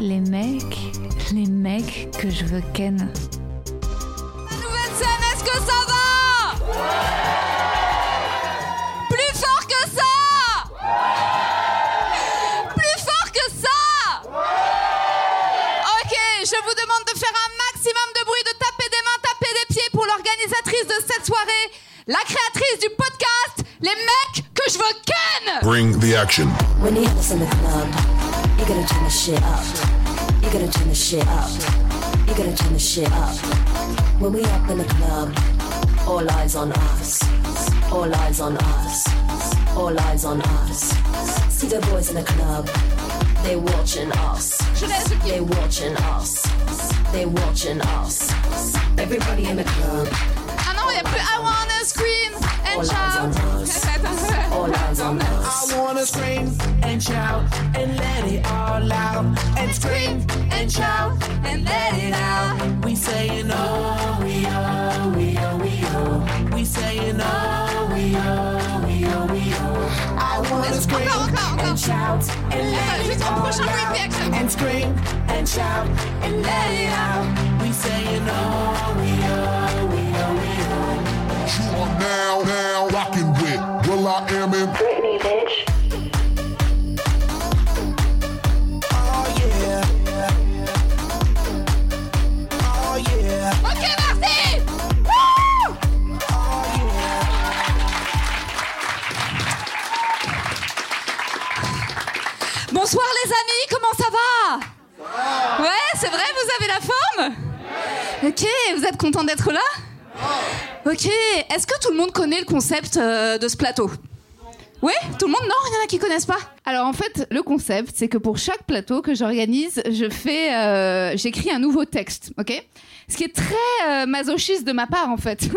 Les mecs, les mecs que je veux ken. Nouvelle scène, est-ce que ça va? Plus fort que ça Plus fort que ça Ok, je vous demande de faire un maximum de bruit, de taper des mains, taper des pieds pour l'organisatrice de cette soirée, la créatrice du podcast, les mecs que je veux ken Bring the action. When us in the club, you gotta turn the shit up. You gotta turn the shit up. You gotta turn the shit up. When we up in the club, all eyes on us. All eyes on us. All eyes on us. See the boys in the club, they watching us. They watching us. They watching us. Everybody in the club, and shout And let it out. We saying oh we oh we oh we oh we saying oh we oh we oh we oh I wanna scream Encore, encore, encore. and shout and let Attends, it all prochain out reaction. and scream and shout and let it out We saying oh we oh we oh we oh You are now, now rocking with Will I Am in Britney, bitch. Content d'être là Ok, est-ce que tout le monde connaît le concept euh, de ce plateau? Oui Tout le monde? Non, il y en a qui connaissent pas. Alors en fait, le concept, c'est que pour chaque plateau que j'organise, je fais, euh, j'écris un nouveau texte, ok? Ce qui est très euh, masochiste de ma part en fait,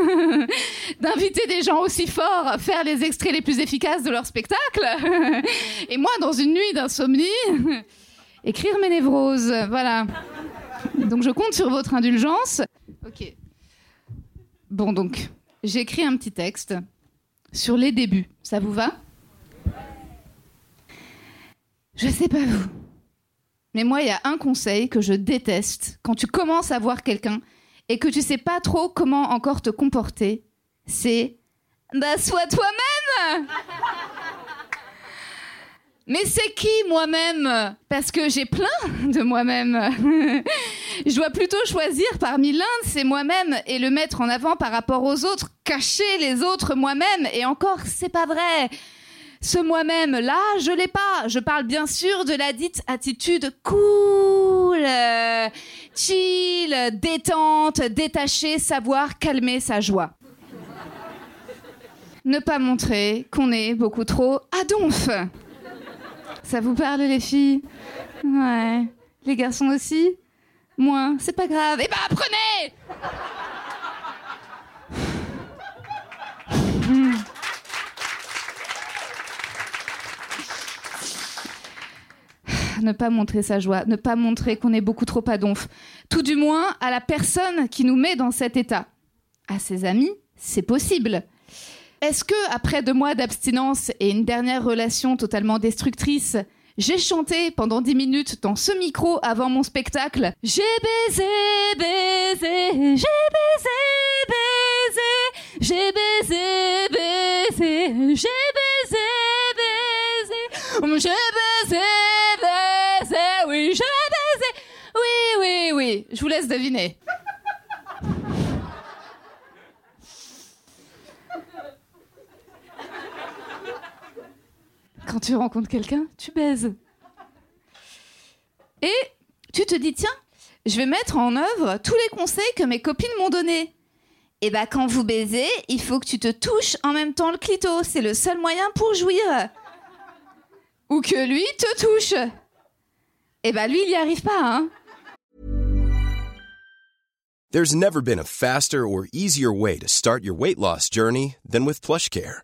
d'inviter des gens aussi forts à faire les extraits les plus efficaces de leur spectacle, et moi dans une nuit d'insomnie, écrire mes névroses, voilà. Donc je compte sur votre indulgence. Ok. Bon donc, j'écris un petit texte sur les débuts. Ça vous va? Je sais pas vous. Mais moi, il y a un conseil que je déteste quand tu commences à voir quelqu'un et que tu sais pas trop comment encore te comporter. C'est bah sois toi-même. Mais c'est qui moi-même? Parce que j'ai plein de moi-même. Je dois plutôt choisir parmi l'un de ces moi-même et le mettre en avant par rapport aux autres, cacher les autres moi-même. Et encore, c'est pas vrai. Ce moi-même là, je l'ai pas. Je parle bien sûr de la dite attitude cool, chill, détente, détachée, savoir calmer sa joie. Ne pas montrer qu'on est beaucoup trop à donf. Ça vous parle les filles? Ouais. Les garçons aussi? C'est pas grave. Eh ben apprenez ne pas montrer sa joie, ne pas montrer qu'on est beaucoup trop à donf. Tout du moins à la personne qui nous met dans cet état. À ses amis, c'est possible. Est-ce que, après deux mois d'abstinence et une dernière relation totalement destructrice, j'ai chanté pendant dix minutes dans ce micro avant mon spectacle. J'ai baisé, baisé, j'ai baisé, baisé, j'ai baisé, baisé, j'ai baisé, baisé, j'ai baisé, baisé, oui, j'ai baisé, oui, oui, oui, je vous laisse deviner. Quand tu rencontres quelqu'un, tu baises. Et tu te dis, tiens, je vais mettre en œuvre tous les conseils que mes copines m'ont donnés. Et bah quand vous baisez, il faut que tu te touches en même temps le clito. C'est le seul moyen pour jouir. Ou que lui te touche. Et bah lui, il n'y arrive pas, hein. There's never been a faster or easier way to start your weight loss journey than with PlushCare.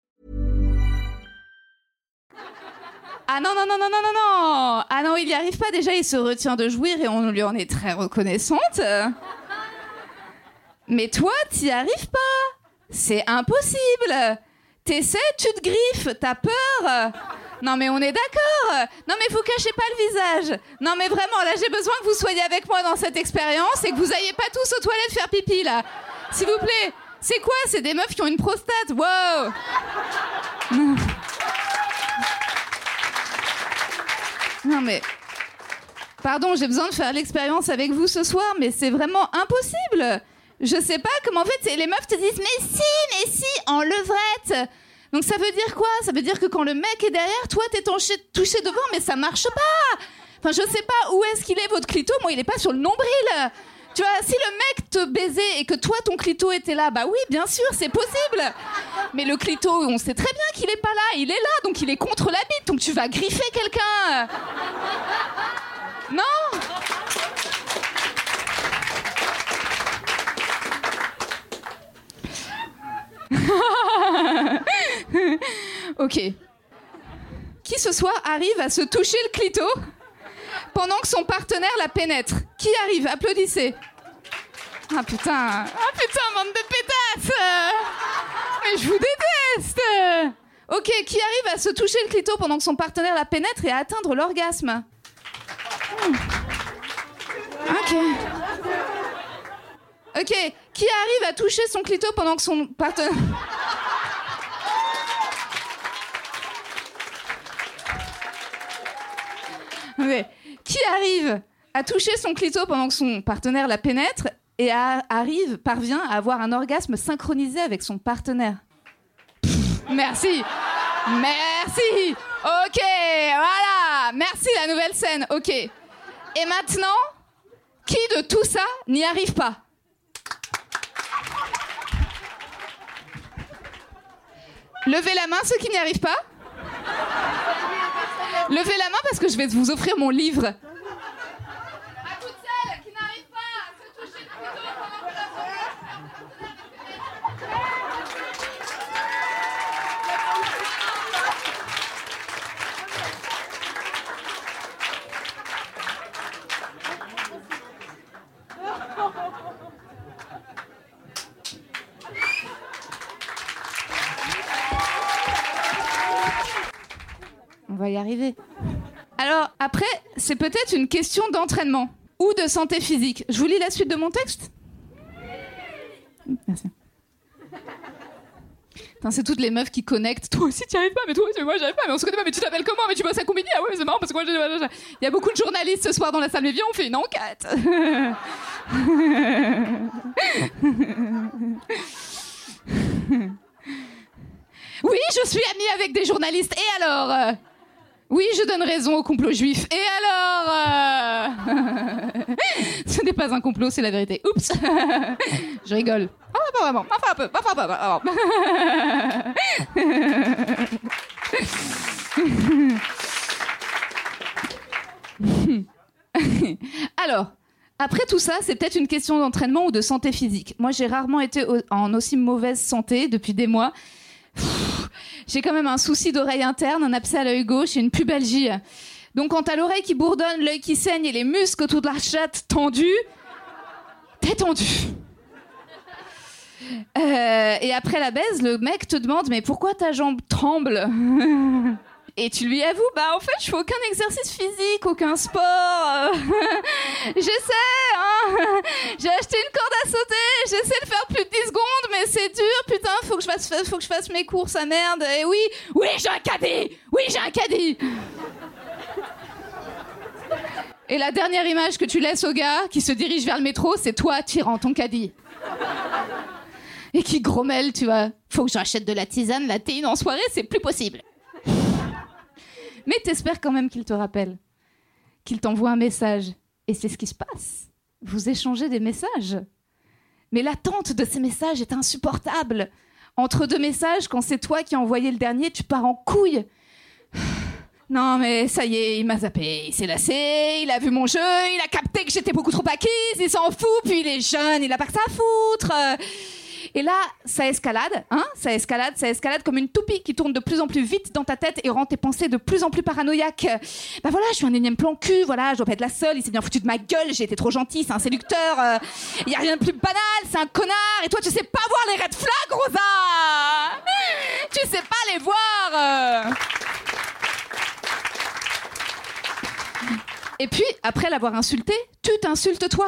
Ah non, non, non, non, non, non, non Ah non, il n'y arrive pas. Déjà, il se retient de jouir et on lui en est très reconnaissante. Mais toi, t'y arrives pas. C'est impossible. T'essaies, tu te griffes, t'as peur. Non mais on est d'accord. Non mais vous cachez pas le visage. Non mais vraiment, là j'ai besoin que vous soyez avec moi dans cette expérience et que vous ayez pas tous aux toilettes faire pipi là. S'il vous plaît. C'est quoi? C'est des meufs qui ont une prostate. Wow. Non mais Pardon, j'ai besoin de faire l'expérience avec vous ce soir, mais c'est vraiment impossible. Je sais pas comment en fait les meufs te disent mais si, mais si, en levrette. Donc ça veut dire quoi? Ça veut dire que quand le mec est derrière, toi t'es touché devant, mais ça marche pas. Enfin je sais pas où est-ce qu'il est votre clito, moi il est pas sur le nombril. Tu vois, si le mec te baisait et que toi ton clito était là, bah oui, bien sûr, c'est possible. Mais le clito, on sait très bien qu'il est pas là, il est là, donc il est contre la bite, donc tu vas griffer quelqu'un. Non Ok. Qui ce soir arrive à se toucher le clito pendant que son partenaire la pénètre? Qui arrive? Applaudissez. Ah putain, ah putain, bande de pétasses Mais je vous déteste Ok, qui arrive à se toucher le clito pendant que son partenaire la pénètre et à atteindre l'orgasme? Hmm. Ok. Ok, qui arrive à toucher son clito pendant que son partenaire... Ok. Qui arrive à toucher son clito pendant que son partenaire la pénètre et a- arrive, parvient à avoir un orgasme synchronisé avec son partenaire Merci. Merci. Ok, voilà. Merci la nouvelle scène. Ok. Et maintenant, qui de tout ça n'y arrive pas? Levez la main ceux qui n'y arrivent pas. Levez la main parce que je vais vous offrir mon livre. C'est peut-être une question d'entraînement ou de santé physique. Je vous lis la suite de mon texte Merci. C'est toutes les meufs qui connectent. Toi aussi, tu arrives pas, mais toi aussi, moi, j'arrive pas. Mais on se connaît pas, mais tu t'appelles comment? Mais tu bosses à Combini Ah ouais, c'est marrant parce que moi, j'ai- il y a beaucoup de journalistes ce soir dans la salle. Mais viens, on fait une enquête. Oui, je suis amie avec des journalistes. Et alors? Oui, je donne raison au complot juif. Et alors euh, Ce n'est pas un complot, c'est la vérité. Oups Je rigole. Alors, après tout ça, c'est peut-être une question d'entraînement ou de santé physique. Moi, j'ai rarement été en aussi mauvaise santé depuis des mois. J'ai quand même un souci d'oreille interne, un abcès à l'œil gauche et une pubalgie. Donc, quand t'as l'oreille qui bourdonne, l'œil qui saigne et les muscles autour de la chatte tendus, t'es tendu. Euh, et après la baise, le mec te demande Mais pourquoi ta jambe tremble? Et tu lui avoues Bah, en fait, je fais aucun exercice physique, aucun sport. J'essaie, hein. J'ai acheté une corde à sauter, j'essaie de faire plus de 10 secondes, mais c'est dur, putain, faut que je fasse, faut que je fasse mes courses, à merde. Et oui, oui, j'ai un caddie Oui, j'ai un caddie Et la dernière image que tu laisses au gars qui se dirige vers le métro, c'est toi tirant ton caddie. et qui grommelle, tu vois. Faut que j'achète de la tisane, la théine en soirée, c'est plus possible. Mais t'espères quand même qu'il te rappelle, qu'il t'envoie un message. Et c'est ce qui se passe. Vous échangez des messages. Mais l'attente de ces messages est insupportable. Entre deux messages, quand c'est toi qui as envoyé le dernier, tu pars en couille. Non, mais ça y est, il m'a zappé, il s'est lassé, il a vu mon jeu, il a capté que j'étais beaucoup trop acquise, il s'en fout, puis il est jeune, il a pas que ça à foutre. Et là, ça escalade, hein Ça escalade, ça escalade comme une toupie qui tourne de plus en plus vite dans ta tête et rend tes pensées de plus en plus paranoïaques. Bah voilà, je suis un énième plan cul, voilà, je dois pas être la seule, il s'est bien foutu de ma gueule, j'ai été trop gentil, c'est un séducteur, euh, il y a rien de plus banal, c'est un connard, et toi tu sais pas voir les red flags, Rosa Tu sais pas les voir euh. Et puis, après l'avoir insulté, tu t'insultes toi.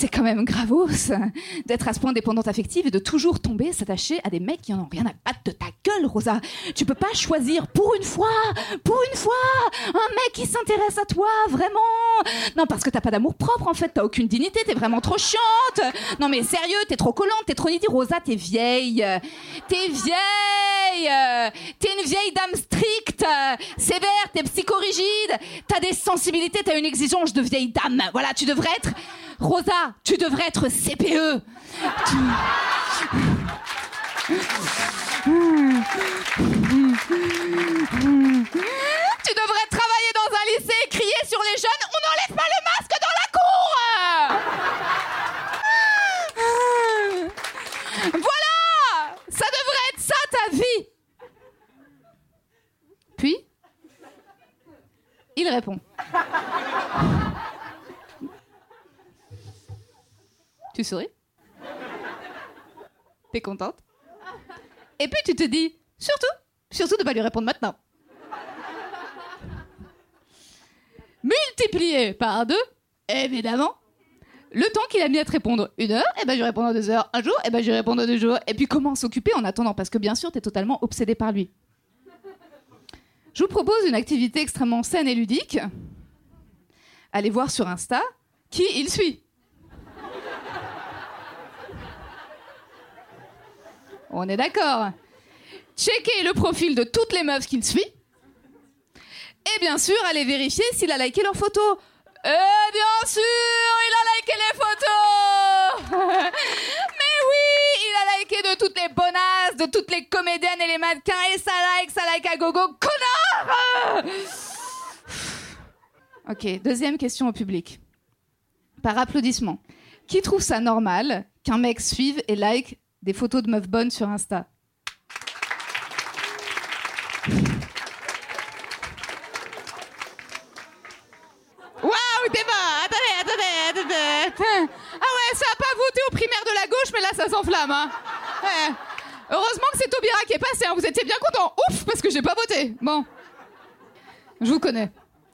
C'est quand même gravos d'être à ce point dépendante affective et de toujours tomber, s'attacher à des mecs qui en ont rien à battre de ta gueule, Rosa. Tu peux pas choisir pour une fois, pour une fois, un mec qui s'intéresse à toi, vraiment. Non, parce que t'as pas d'amour propre en fait, t'as aucune dignité, t'es vraiment trop chiante. Non mais sérieux, t'es trop collante, t'es trop nidie, Rosa, t'es vieille. T'es vieille. T'es une vieille dame stricte, sévère, t'es psychorigide, t'as des sensibilités, t'as une exigence de vieille dame. Voilà, tu devrais être Rosa, tu devrais être CPE. Tu devrais travailler dans un lycée et crier sur les jeunes On n'enlève pas le masque dans la cour Voilà Ça devrait être ça ta vie Puis, il répond. Tu souris T'es contente Et puis tu te dis, surtout, surtout de pas lui répondre maintenant. Multiplié par deux, évidemment, le temps qu'il a mis à te répondre une heure, et ben je vais répondre en deux heures. Un jour, et ben je vais répondre en deux jours. Et puis comment s'occuper en attendant? Parce que bien sûr, t'es totalement obsédé par lui. Je vous propose une activité extrêmement saine et ludique. Allez voir sur Insta qui il suit. On est d'accord. Checker le profil de toutes les meufs qu'il suit. Et bien sûr, aller vérifier s'il a liké leurs photos. Et bien sûr, il a liké les photos Mais oui, il a liké de toutes les bonasses, de toutes les comédiennes et les mannequins, et ça like, ça like à gogo, connard Ok, deuxième question au public. Par applaudissement. Qui trouve ça normal qu'un mec suive et like des photos de meufs bonnes sur Insta Waouh, débat Attendez, attendez, attendez Ah ouais, ça a pas voté au primaire de la gauche, mais là, ça s'enflamme, hein. Heureusement que c'est Taubira qui est passé, hein. vous étiez bien content. Ouf, parce que j'ai pas voté. Bon. Je vous connais.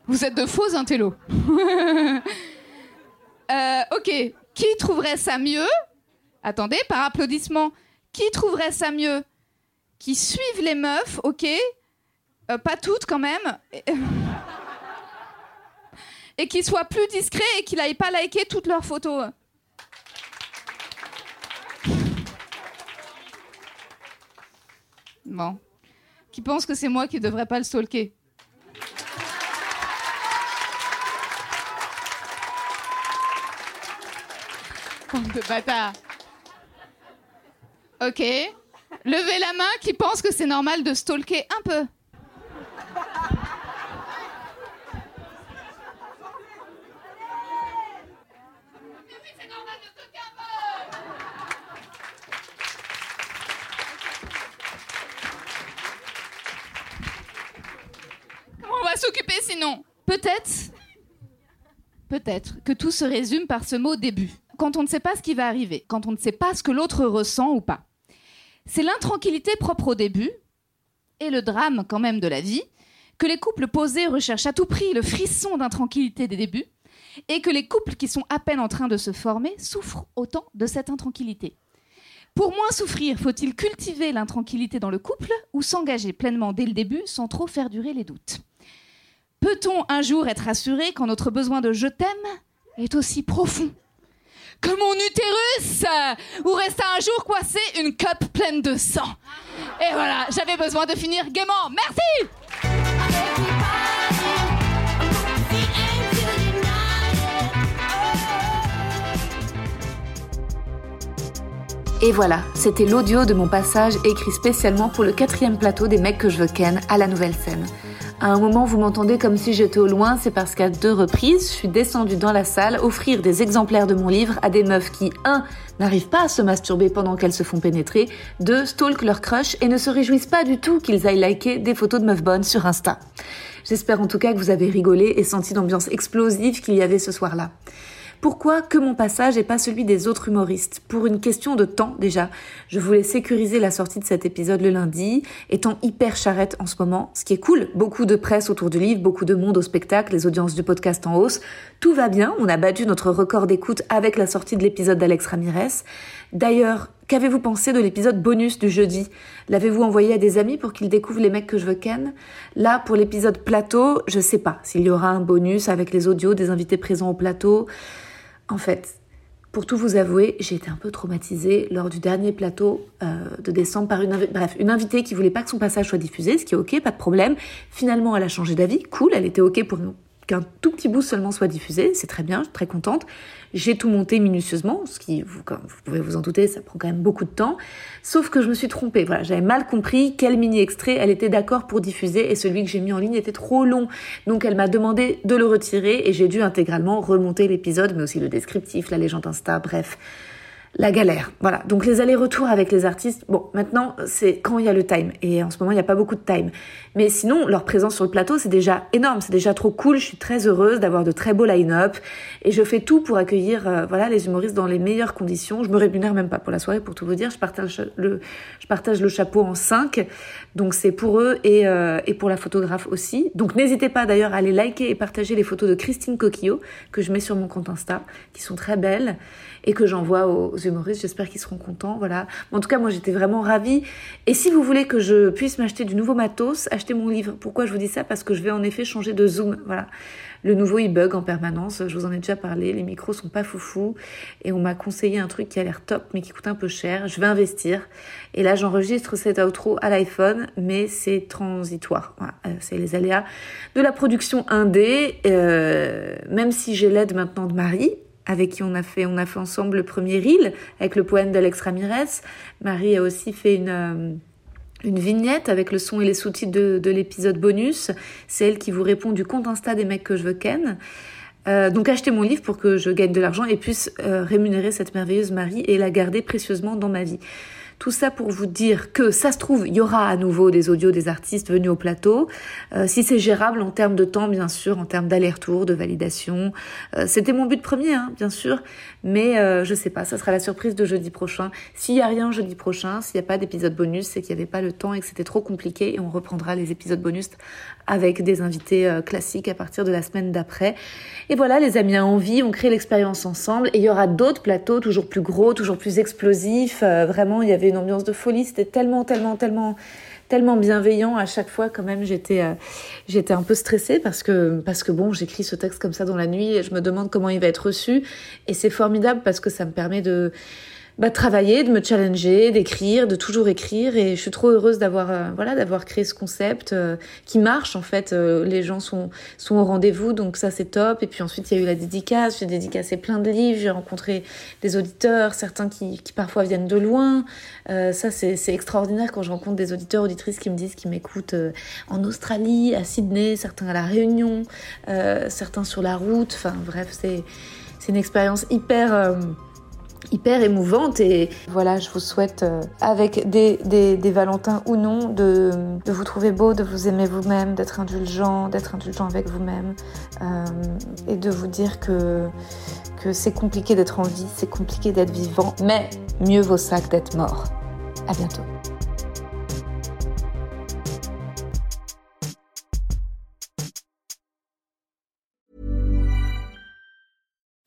Vous êtes de faux intellos. Euh, ok. Qui trouverait ça mieux Attendez, par applaudissement. Qui trouverait ça mieux? Qui suivent les meufs, ok Euh, Pas toutes quand même. Et, qui soient plus discrets et qui n'aillent pas liker toutes leurs photos? Bon. Qui pense que c'est moi qui devrais pas le stalker? De bâtards. Ok. Levez la main qui pense que c'est normal de stalker un peu. On va s'occuper sinon? Peut-être, peut-être que tout se résume par ce mot début. Quand on ne sait pas ce qui va arriver, quand on ne sait pas ce que l'autre ressent ou pas. C'est l'intranquillité propre au début, et le drame quand même de la vie, que les couples posés recherchent à tout prix le frisson d'intranquillité des débuts, et que les couples qui sont à peine en train de se former souffrent autant de cette intranquillité. Pour moins souffrir, faut-il cultiver l'intranquillité dans le couple ou s'engager pleinement dès le début sans trop faire durer les doutes? Peut-on un jour être assuré quand notre besoin de je t'aime est aussi profond que mon utérus, où reste un jour coincé une cup pleine de sang. Et voilà, j'avais besoin de finir gaiement. Merci Et voilà, c'était l'audio de mon passage écrit spécialement pour le quatrième plateau des mecs que je veux ken à la nouvelle scène. À un moment, vous m'entendez comme si j'étais au loin, c'est parce qu'à deux reprises, je suis descendue dans la salle offrir des exemplaires de mon livre à des meufs qui, un, n'arrivent pas à se masturber pendant qu'elles se font pénétrer, deux, stalk leur crush et ne se réjouissent pas du tout qu'ils aillent liker des photos de meufs bonnes sur Insta. J'espère en tout cas que vous avez rigolé et senti l'ambiance explosive qu'il y avait ce soir-là. Pourquoi que mon passage et pas celui des autres humoristes? Pour une question de temps déjà. Je voulais sécuriser la sortie de cet épisode le lundi, étant hyper charrette en ce moment, ce qui est cool. Beaucoup de presse autour du livre, beaucoup de monde au spectacle, les audiences du podcast en hausse. Tout va bien, on a battu notre record d'écoute avec la sortie de l'épisode d'Alex Ramirez. D'ailleurs, qu'avez-vous pensé de l'épisode bonus du jeudi? L'avez-vous envoyé à des amis pour qu'ils découvrent les mecs que je veux ken? Là, pour l'épisode plateau, je sais pas s'il y aura un bonus avec les audios des invités présents au plateau. En fait, pour tout vous avouer, j'ai été un peu traumatisée lors du dernier plateau euh, de décembre par une, une invitée qui voulait pas que son passage soit diffusé, ce qui est ok, pas de problème. Finalement, elle a changé d'avis, cool, elle était ok pour qu'un tout petit bout seulement soit diffusé, c'est très bien, je suis très contente. J'ai tout monté minutieusement, ce qui, vous, comme vous pouvez vous en douter, ça prend quand même beaucoup de temps. Sauf que je me suis trompée, voilà, j'avais mal compris quel mini extrait elle était d'accord pour diffuser et celui que j'ai mis en ligne était trop long. Donc elle m'a demandé de le retirer et j'ai dû intégralement remonter l'épisode, mais aussi le descriptif, la légende Insta, bref la galère. Voilà. Donc les allers-retours avec les artistes, bon, maintenant, c'est quand il y a le time. Et en ce moment, il n'y a pas beaucoup de time. Mais sinon, leur présence sur le plateau, c'est déjà énorme. C'est déjà trop cool. Je suis très heureuse d'avoir de très beaux line-up. Et je fais tout pour accueillir, euh, voilà, les humoristes dans les meilleures conditions. Je me rémunère même pas pour la soirée, pour tout vous dire. Je partage le, je partage le chapeau en cinq. Donc c'est pour eux et, euh, et pour la photographe aussi. Donc n'hésitez pas d'ailleurs à aller liker et partager les photos de Christine Coquillot que je mets sur mon compte Insta, qui sont très belles et que j'envoie aux humoristes. J'espère qu'ils seront contents. Voilà. En tout cas, moi, j'étais vraiment ravie. Et si vous voulez que je puisse m'acheter du nouveau matos, achetez mon livre. Pourquoi je vous dis ça? Parce que je vais en effet changer de zoom. Voilà. Le nouveau, il bug en permanence. Je vous en ai déjà parlé. Les micros sont pas foufou. Et on m'a conseillé un truc qui a l'air top, mais qui coûte un peu cher. Je vais investir. Et là, j'enregistre cet outro à l'iPhone, mais c'est transitoire. Euh, C'est les aléas de la production indé. Euh, même si j'ai l'aide maintenant de Marie, avec qui on a fait, on a fait ensemble le premier reel avec le poème d'Alex Ramirez. Marie a aussi fait une, euh, une vignette avec le son et les sous-titres de, de l'épisode bonus. C'est elle qui vous répond du compte Insta des mecs que je veux ken. Euh, donc achetez mon livre pour que je gagne de l'argent et puisse euh, rémunérer cette merveilleuse Marie et la garder précieusement dans ma vie. Tout ça pour vous dire que ça se trouve, il y aura à nouveau des audios des artistes venus au plateau. Euh, si c'est gérable en termes de temps, bien sûr, en termes d'aller-retour, de validation. Euh, C'était mon but premier, hein, bien sûr. Mais euh, je sais pas, ça sera la surprise de jeudi prochain. S'il y a rien jeudi prochain, s'il n'y a pas d'épisode bonus, c'est qu'il n'y avait pas le temps et que c'était trop compliqué. Et on reprendra les épisodes bonus avec des invités euh, classiques à partir de la semaine d'après. Et voilà, les amis à envie, on crée l'expérience ensemble. Et il y aura d'autres plateaux, toujours plus gros, toujours plus explosifs. Euh, vraiment, il y avait une ambiance de folie. C'était tellement, tellement, tellement tellement bienveillant à chaque fois quand même j'étais euh, j'étais un peu stressée parce que parce que bon j'écris ce texte comme ça dans la nuit et je me demande comment il va être reçu et c'est formidable parce que ça me permet de bah, travailler, de me challenger, d'écrire, de toujours écrire. Et je suis trop heureuse d'avoir euh, voilà d'avoir créé ce concept euh, qui marche en fait. Euh, les gens sont sont au rendez-vous, donc ça c'est top. Et puis ensuite il y a eu la dédicace. J'ai dédicacé plein de livres. J'ai rencontré des auditeurs, certains qui, qui parfois viennent de loin. Ça c'est c'est extraordinaire quand je rencontre des auditeurs auditrices qui me disent qu'ils m'écoutent en Australie, à Sydney, certains à la Réunion, certains sur la route. Enfin bref c'est c'est une expérience hyper hyper émouvante et voilà je vous souhaite euh, avec des, des, Valentins ou non de, de vous trouver beau, de vous aimer vous-même, d'être indulgent, d'être indulgent avec vous-même euh, et de vous dire que, que c'est compliqué d'être en vie, c'est compliqué d'être vivant, mais mieux vaut ça que d'être mort. À bientôt.